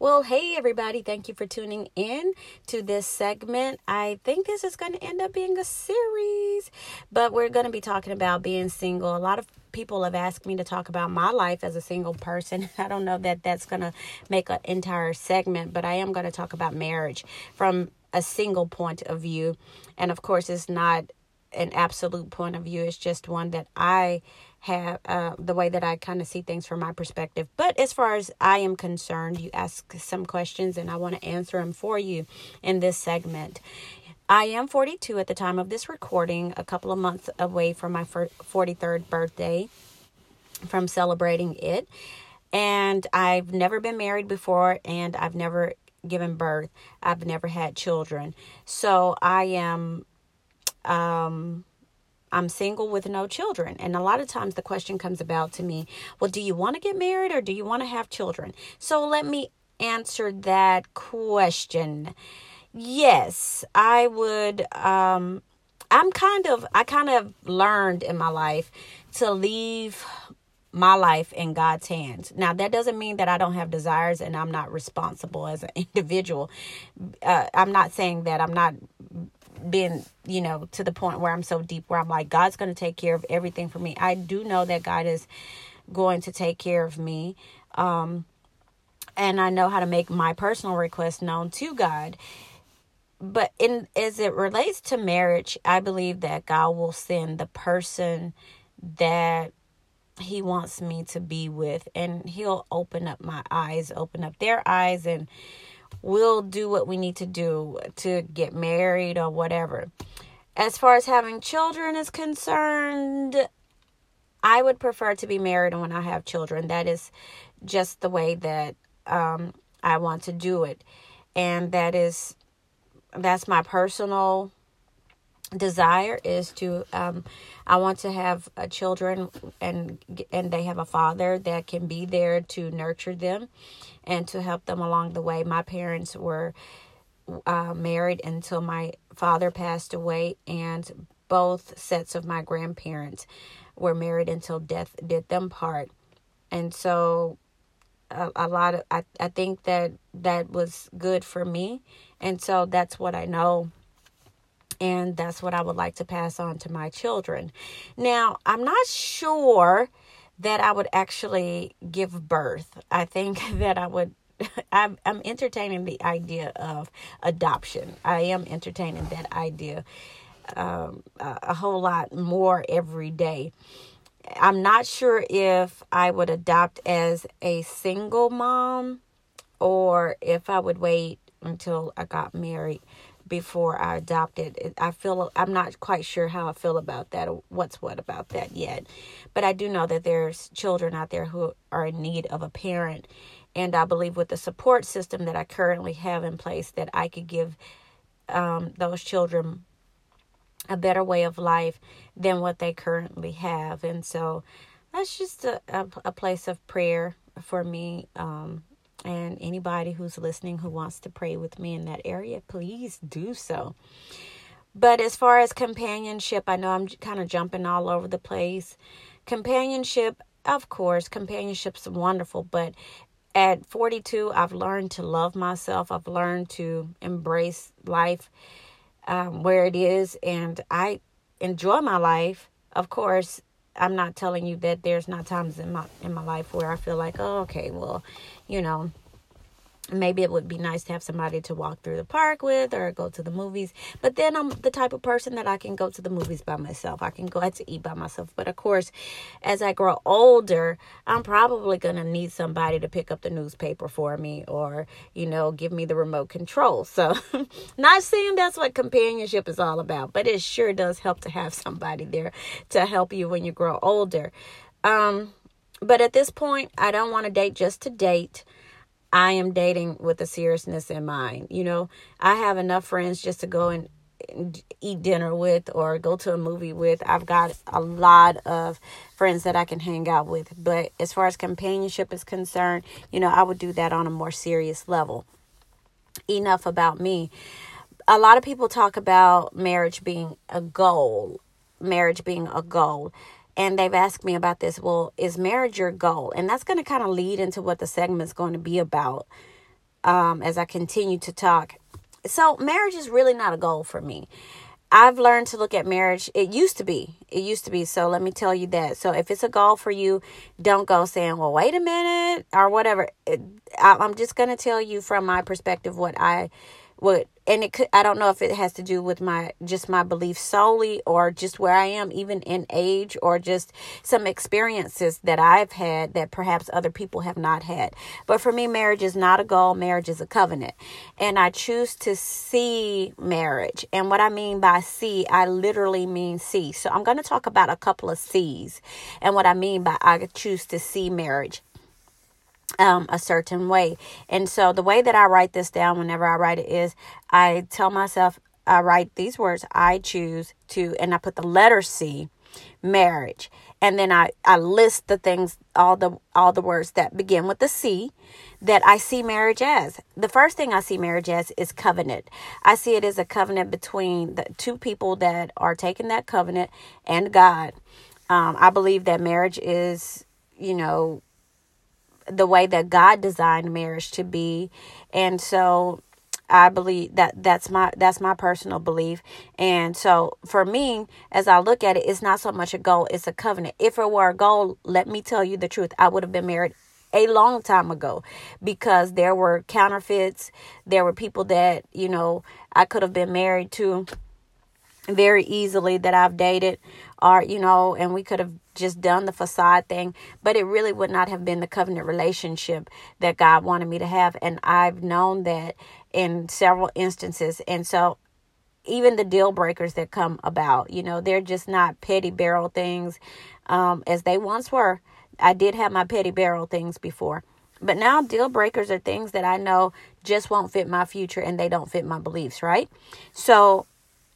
Well, hey everybody, thank you for tuning in to this segment. I think this is going to end up being a series, but we're going to be talking about being single. A lot of people have asked me to talk about my life as a single person. I don't know that that's going to make an entire segment, but I am going to talk about marriage from a single point of view. And of course, it's not an absolute point of view, it's just one that I have uh, the way that I kind of see things from my perspective. But as far as I am concerned, you ask some questions and I want to answer them for you in this segment. I am 42 at the time of this recording, a couple of months away from my 43rd birthday from celebrating it. And I've never been married before and I've never given birth. I've never had children. So I am um I'm single with no children. And a lot of times the question comes about to me, well, do you want to get married or do you want to have children? So let me answer that question. Yes, I would um I'm kind of I kind of learned in my life to leave my life in God's hands. Now, that doesn't mean that I don't have desires and I'm not responsible as an individual. Uh, I'm not saying that I'm not been, you know, to the point where I'm so deep where I'm like, God's going to take care of everything for me. I do know that God is going to take care of me. Um, and I know how to make my personal request known to God. But in as it relates to marriage, I believe that God will send the person that he wants me to be with and he'll open up my eyes, open up their eyes and we'll do what we need to do to get married or whatever. As far as having children is concerned, I would prefer to be married when I have children. That is just the way that um, I want to do it. And that is that's my personal desire is to um, I want to have uh, children and and they have a father that can be there to nurture them and to help them along the way. My parents were uh, married until my father passed away, and both sets of my grandparents were married until death did them part. And so, a, a lot of I I think that that was good for me, and so that's what I know and that's what I would like to pass on to my children. Now, I'm not sure that I would actually give birth. I think that I would I'm, I'm entertaining the idea of adoption. I am entertaining that idea um, a, a whole lot more every day. I'm not sure if I would adopt as a single mom or if I would wait until I got married before I adopted. I feel I'm not quite sure how I feel about that what's what about that yet. But I do know that there's children out there who are in need of a parent and I believe with the support system that I currently have in place that I could give um, those children a better way of life than what they currently have. And so that's just a, a, a place of prayer for me um, and anybody who's listening who wants to pray with me in that area, please do so. But as far as companionship, I know I'm kind of jumping all over the place. Companionship, of course, companionship's wonderful, but at 42, I've learned to love myself. I've learned to embrace life um, where it is, and I enjoy my life. Of course, I'm not telling you that there's not times in my in my life where I feel like, oh, okay, well, you know, maybe it would be nice to have somebody to walk through the park with or go to the movies. But then I'm the type of person that I can go to the movies by myself. I can go out to eat by myself. But of course, as I grow older, I'm probably going to need somebody to pick up the newspaper for me or, you know, give me the remote control. So, not saying that's what companionship is all about, but it sure does help to have somebody there to help you when you grow older. Um, but at this point, I don't want to date just to date. I am dating with a seriousness in mind. You know, I have enough friends just to go and eat dinner with or go to a movie with. I've got a lot of friends that I can hang out with. But as far as companionship is concerned, you know, I would do that on a more serious level. Enough about me. A lot of people talk about marriage being a goal, marriage being a goal and they've asked me about this. Well, is marriage your goal? And that's going to kind of lead into what the segment is going to be about. um, as I continue to talk. So, marriage is really not a goal for me. I've learned to look at marriage. It used to be. It used to be. So let me tell you that. So if it's a goal for you, don't go saying, well, wait a minute or whatever. It, I, I'm just going to tell you from my perspective what I what and it could i don't know if it has to do with my just my belief solely or just where i am even in age or just some experiences that i've had that perhaps other people have not had. But for me marriage is not a goal marriage is a covenant. And i choose to see marriage. And what i mean by see i literally mean see. So i'm going to talk about a couple of c's and what i mean by i choose to see marriage um, a certain way. And so the way that I write this down whenever I write it is I tell myself, I write these words, I choose to, and I put the letter C, marriage. And then I, I list the things, all the all the words that begin with the C that I see marriage as. The first thing I see marriage as is covenant. I see it as a covenant between the two people that are taking that covenant and God. Um, I believe that marriage is, you know, the way that God designed marriage to be. And so I believe that that's my that's my personal belief. And so for me, as I look at it, it's not so much a goal, it's a covenant. If it were a goal, let me tell you the truth, I would have been married a long time ago because there were counterfeits, there were people that, you know, I could have been married to very easily that I've dated or you know and we could have just done the facade thing but it really would not have been the covenant relationship that God wanted me to have. And I've known that in several instances. And so even the deal breakers that come about you know they're just not petty barrel things um, as they once were. I did have my petty barrel things before. But now deal breakers are things that I know just won't fit my future and they don't fit my beliefs right? So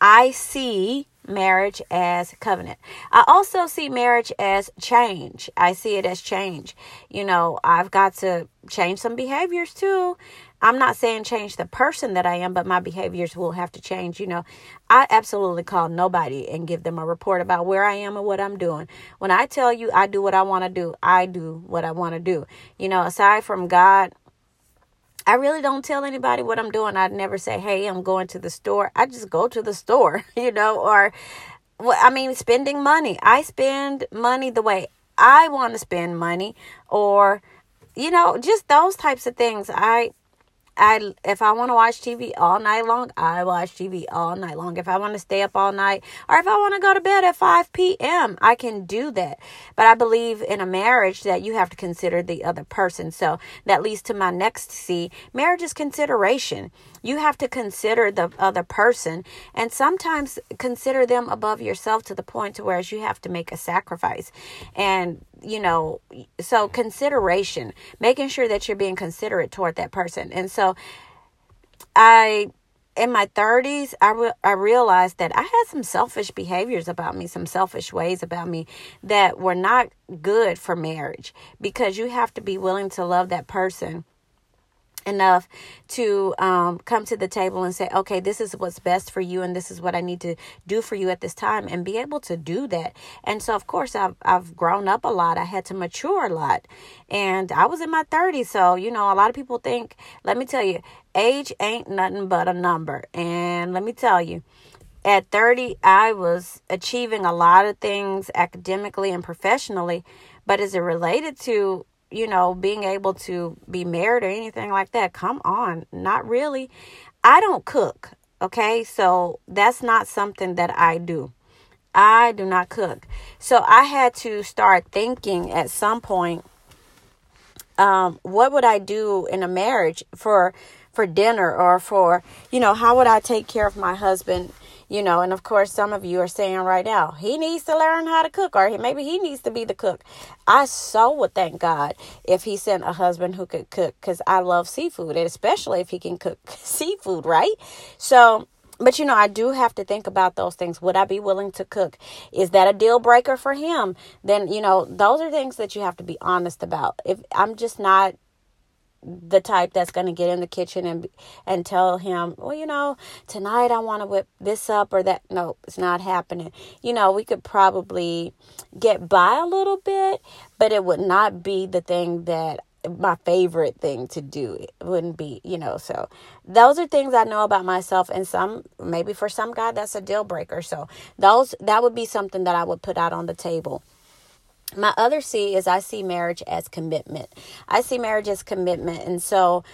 I see marriage as covenant. I also see marriage as change. I see it as change. You know, I've got to change some behaviors too. I'm not saying change the person that I am, but my behaviors will have to change. You know, I absolutely call nobody and give them a report about where I am and what I'm doing. When I tell you I do what I want to do, I do what I want to do. You know, aside from God I really don't tell anybody what I'm doing. I'd never say, hey, I'm going to the store. I just go to the store, you know, or, well, I mean, spending money. I spend money the way I want to spend money, or, you know, just those types of things. I, I if I want to watch TV all night long, I watch TV all night long. If I want to stay up all night or if I want to go to bed at 5 p.m., I can do that. But I believe in a marriage that you have to consider the other person. So that leads to my next C. Marriage is consideration. You have to consider the other person and sometimes consider them above yourself to the point to where you have to make a sacrifice. And you know, so consideration, making sure that you're being considerate toward that person. And so I in my 30s, I, re- I realized that I had some selfish behaviors about me, some selfish ways about me that were not good for marriage because you have to be willing to love that person enough to um, come to the table and say, okay, this is what's best for you, and this is what I need to do for you at this time, and be able to do that. And so, of course, I've I've grown up a lot. I had to mature a lot, and I was in my 30s. So, you know, a lot of people think. Let me tell you, age ain't nothing but a number. And let me tell you. At 30, I was achieving a lot of things academically and professionally, but as it related to you know, being able to be married or anything like that. Come on, not really. I don't cook, okay? So that's not something that I do. I do not cook. So I had to start thinking at some point um, what would I do in a marriage for for dinner or for, you know, how would I take care of my husband you know and of course some of you are saying right now he needs to learn how to cook or he maybe he needs to be the cook i so would thank god if he sent a husband who could cook because i love seafood and especially if he can cook seafood right so but you know, I do have to think about those things. Would I be willing to cook? Is that a deal breaker for him? Then, you know, those are things that you have to be honest about. If I'm just not the type that's going to get in the kitchen and and tell him, well, you know, tonight I want to whip this up or that. No, it's not happening. You know, we could probably get by a little bit, but it would not be the thing that my favorite thing to do. It wouldn't be, you know, so those are things I know about myself and some maybe for some guy that's a deal breaker. So those that would be something that I would put out on the table. My other C is I see marriage as commitment. I see marriage as commitment. And so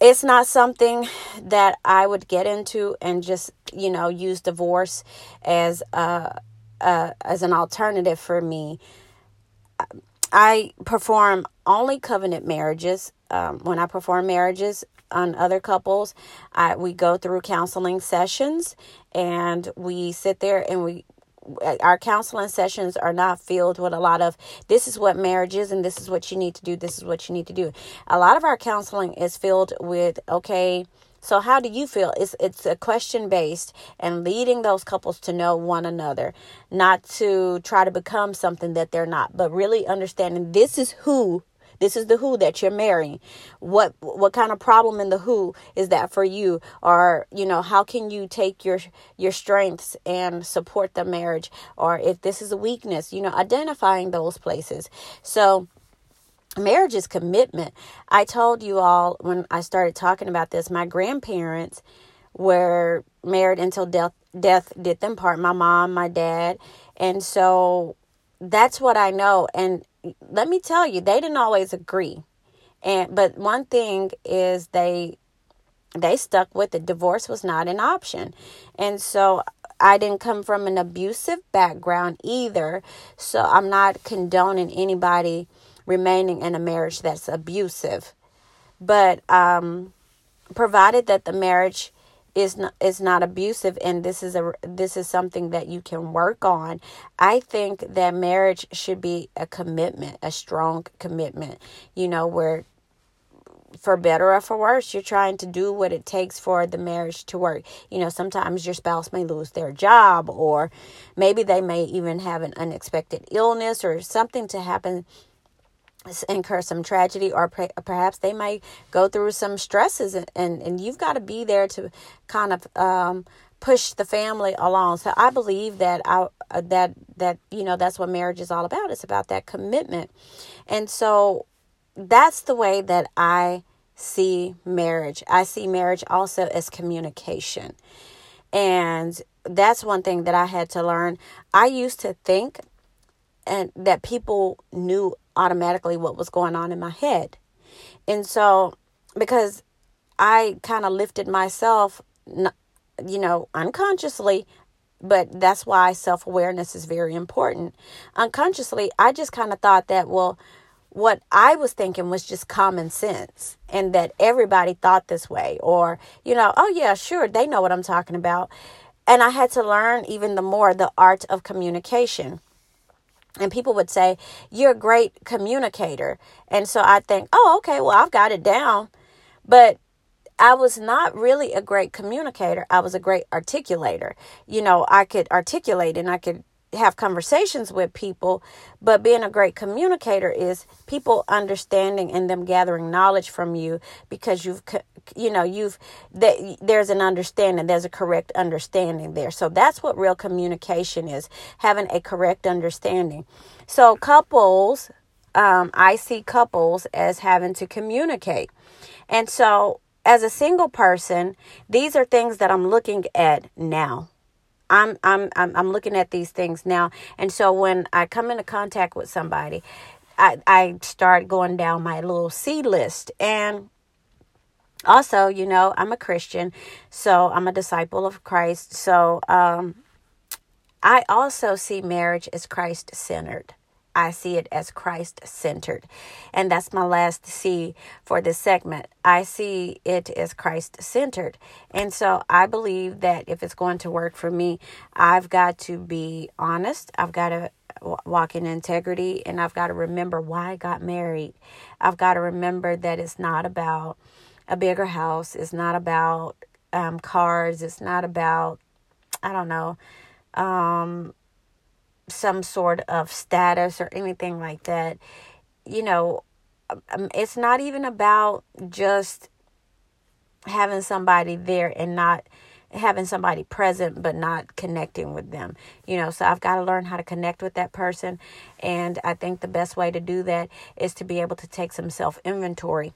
it's not something that I would get into and just, you know, use divorce as a, a as an alternative for me. I perform only covenant marriages. Um, when I perform marriages on other couples, I, we go through counseling sessions and we sit there and we our counseling sessions are not filled with a lot of this is what marriage is and this is what you need to do this is what you need to do. A lot of our counseling is filled with okay so how do you feel? It's it's a question based and leading those couples to know one another not to try to become something that they're not but really understanding this is who this is the who that you're marrying. What what kind of problem in the who is that for you? Or, you know, how can you take your your strengths and support the marriage? Or if this is a weakness, you know, identifying those places. So marriage is commitment. I told you all when I started talking about this, my grandparents were married until death death did them part, my mom, my dad. And so that's what I know. And let me tell you, they didn't always agree. And but one thing is they they stuck with it. Divorce was not an option. And so I didn't come from an abusive background either. So I'm not condoning anybody remaining in a marriage that's abusive. But um provided that the marriage is not is not abusive and this is a this is something that you can work on. I think that marriage should be a commitment a strong commitment you know where for better or for worse you're trying to do what it takes for the marriage to work. You know sometimes your spouse may lose their job or maybe they may even have an unexpected illness or something to happen incur some tragedy or perhaps they might go through some stresses and, and, and you've got to be there to kind of um, push the family along. So i believe that I, uh, that that you know that's what marriage is all about. It's about that commitment. And so that's the way that i see marriage. I see marriage also as communication. And that's one thing that i had to learn. I used to think and that people knew automatically what was going on in my head. And so, because I kind of lifted myself, you know, unconsciously, but that's why self awareness is very important. Unconsciously, I just kind of thought that, well, what I was thinking was just common sense and that everybody thought this way, or, you know, oh, yeah, sure, they know what I'm talking about. And I had to learn even the more the art of communication and people would say you're a great communicator. And so i think oh okay well i've got it down. But i was not really a great communicator. I was a great articulator. You know i could articulate and i could have conversations with people, but being a great communicator is people understanding and them gathering knowledge from you because you've you know you've that there's an understanding, there's a correct understanding there. So that's what real communication is, having a correct understanding. So couples um, I see couples as having to communicate. And so as a single person, these are things that I'm looking at now I'm I'm I'm I'm looking at these things now, and so when I come into contact with somebody, I I start going down my little C list, and also, you know, I'm a Christian, so I'm a disciple of Christ. So, um, I also see marriage as Christ centered. I see it as Christ centered. And that's my last C for this segment. I see it as Christ centered. And so I believe that if it's going to work for me, I've got to be honest. I've got to walk in integrity and I've got to remember why I got married. I've got to remember that it's not about a bigger house, it's not about um, cars, it's not about, I don't know, um, some sort of status or anything like that. You know, um, it's not even about just having somebody there and not having somebody present but not connecting with them. You know, so I've got to learn how to connect with that person. And I think the best way to do that is to be able to take some self inventory.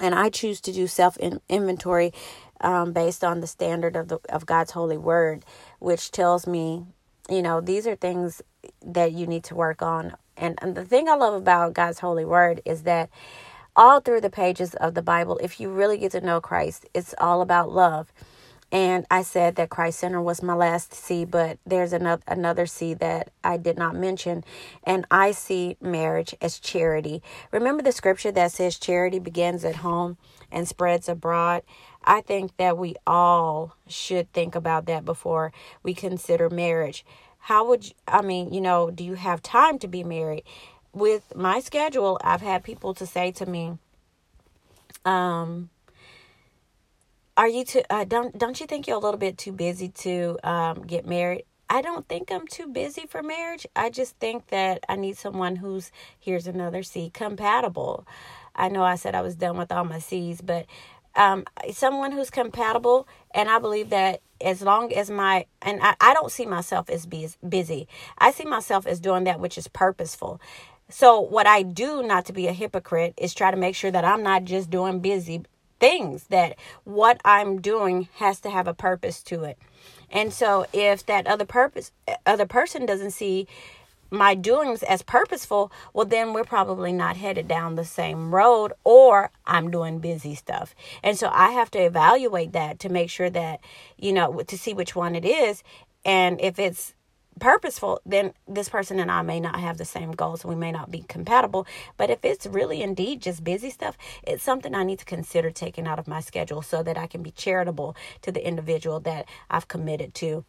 And I choose to do self inventory um, based on the standard of the of God's holy word, which tells me, you know, these are things that you need to work on. And, and the thing I love about God's holy word is that all through the pages of the Bible, if you really get to know Christ, it's all about love. And I said that Christ Center was my last C, but there's another another C that I did not mention, and I see marriage as charity. Remember the scripture that says charity begins at home and spreads abroad. I think that we all should think about that before we consider marriage. How would you, I mean, you know, do you have time to be married? With my schedule, I've had people to say to me, um, are you too uh, don't don't you think you're a little bit too busy to um, get married? I don't think i'm too busy for marriage. I just think that i need someone who's here's another c compatible. I know i said i was done with all my c's but um, someone who's compatible and i believe that as long as my and I, I don't see myself as busy. I see myself as doing that which is purposeful. So what i do not to be a hypocrite is try to make sure that i'm not just doing busy things that what I'm doing has to have a purpose to it. And so if that other purpose other person doesn't see my doings as purposeful, well then we're probably not headed down the same road or I'm doing busy stuff. And so I have to evaluate that to make sure that you know to see which one it is and if it's purposeful, then this person and I may not have the same goals. We may not be compatible. But if it's really indeed just busy stuff, it's something I need to consider taking out of my schedule so that I can be charitable to the individual that I've committed to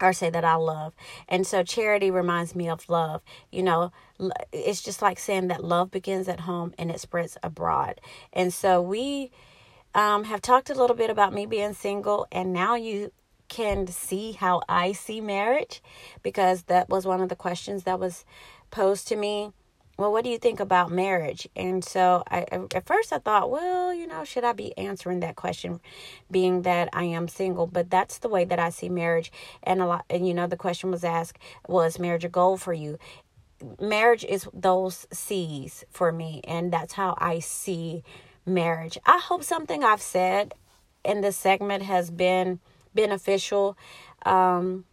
or say that I love. And so charity reminds me of love. You know, it's just like saying that love begins at home and it spreads abroad. And so we um, have talked a little bit about me being single, and now you can see how I see marriage because that was one of the questions that was posed to me. Well, what do you think about marriage? And so I at first I thought, well, you know, should I be answering that question being that I am single? But that's the way that I see marriage. And a lot and you know, the question was asked, was marriage a goal for you? Marriage is those C's for me, and that's how I see marriage. I hope something I've said in this segment has been beneficial um,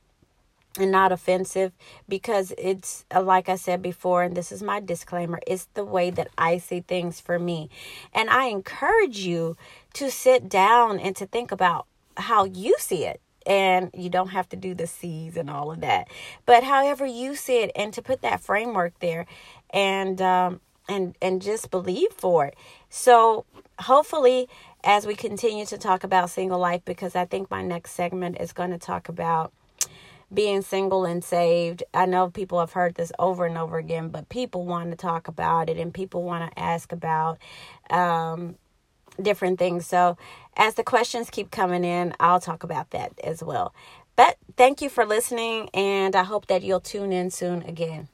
and not offensive because it's uh, like I said before, and this is my disclaimer it's the way that I see things for me. And I encourage you to sit down and to think about how you see it and you don't have to do the C's and all of that. But however you see it, and to put that framework there, and um, and and just believe for it. So hopefully as we continue to talk about single life because I think my next segment is going to talk about being single and saved. I know people have heard this over and over again, but people want to talk about it and people want to ask about um, different things. So, as the questions keep coming in, I'll talk about that as well. But thank you for listening, and I hope that you'll tune in soon again.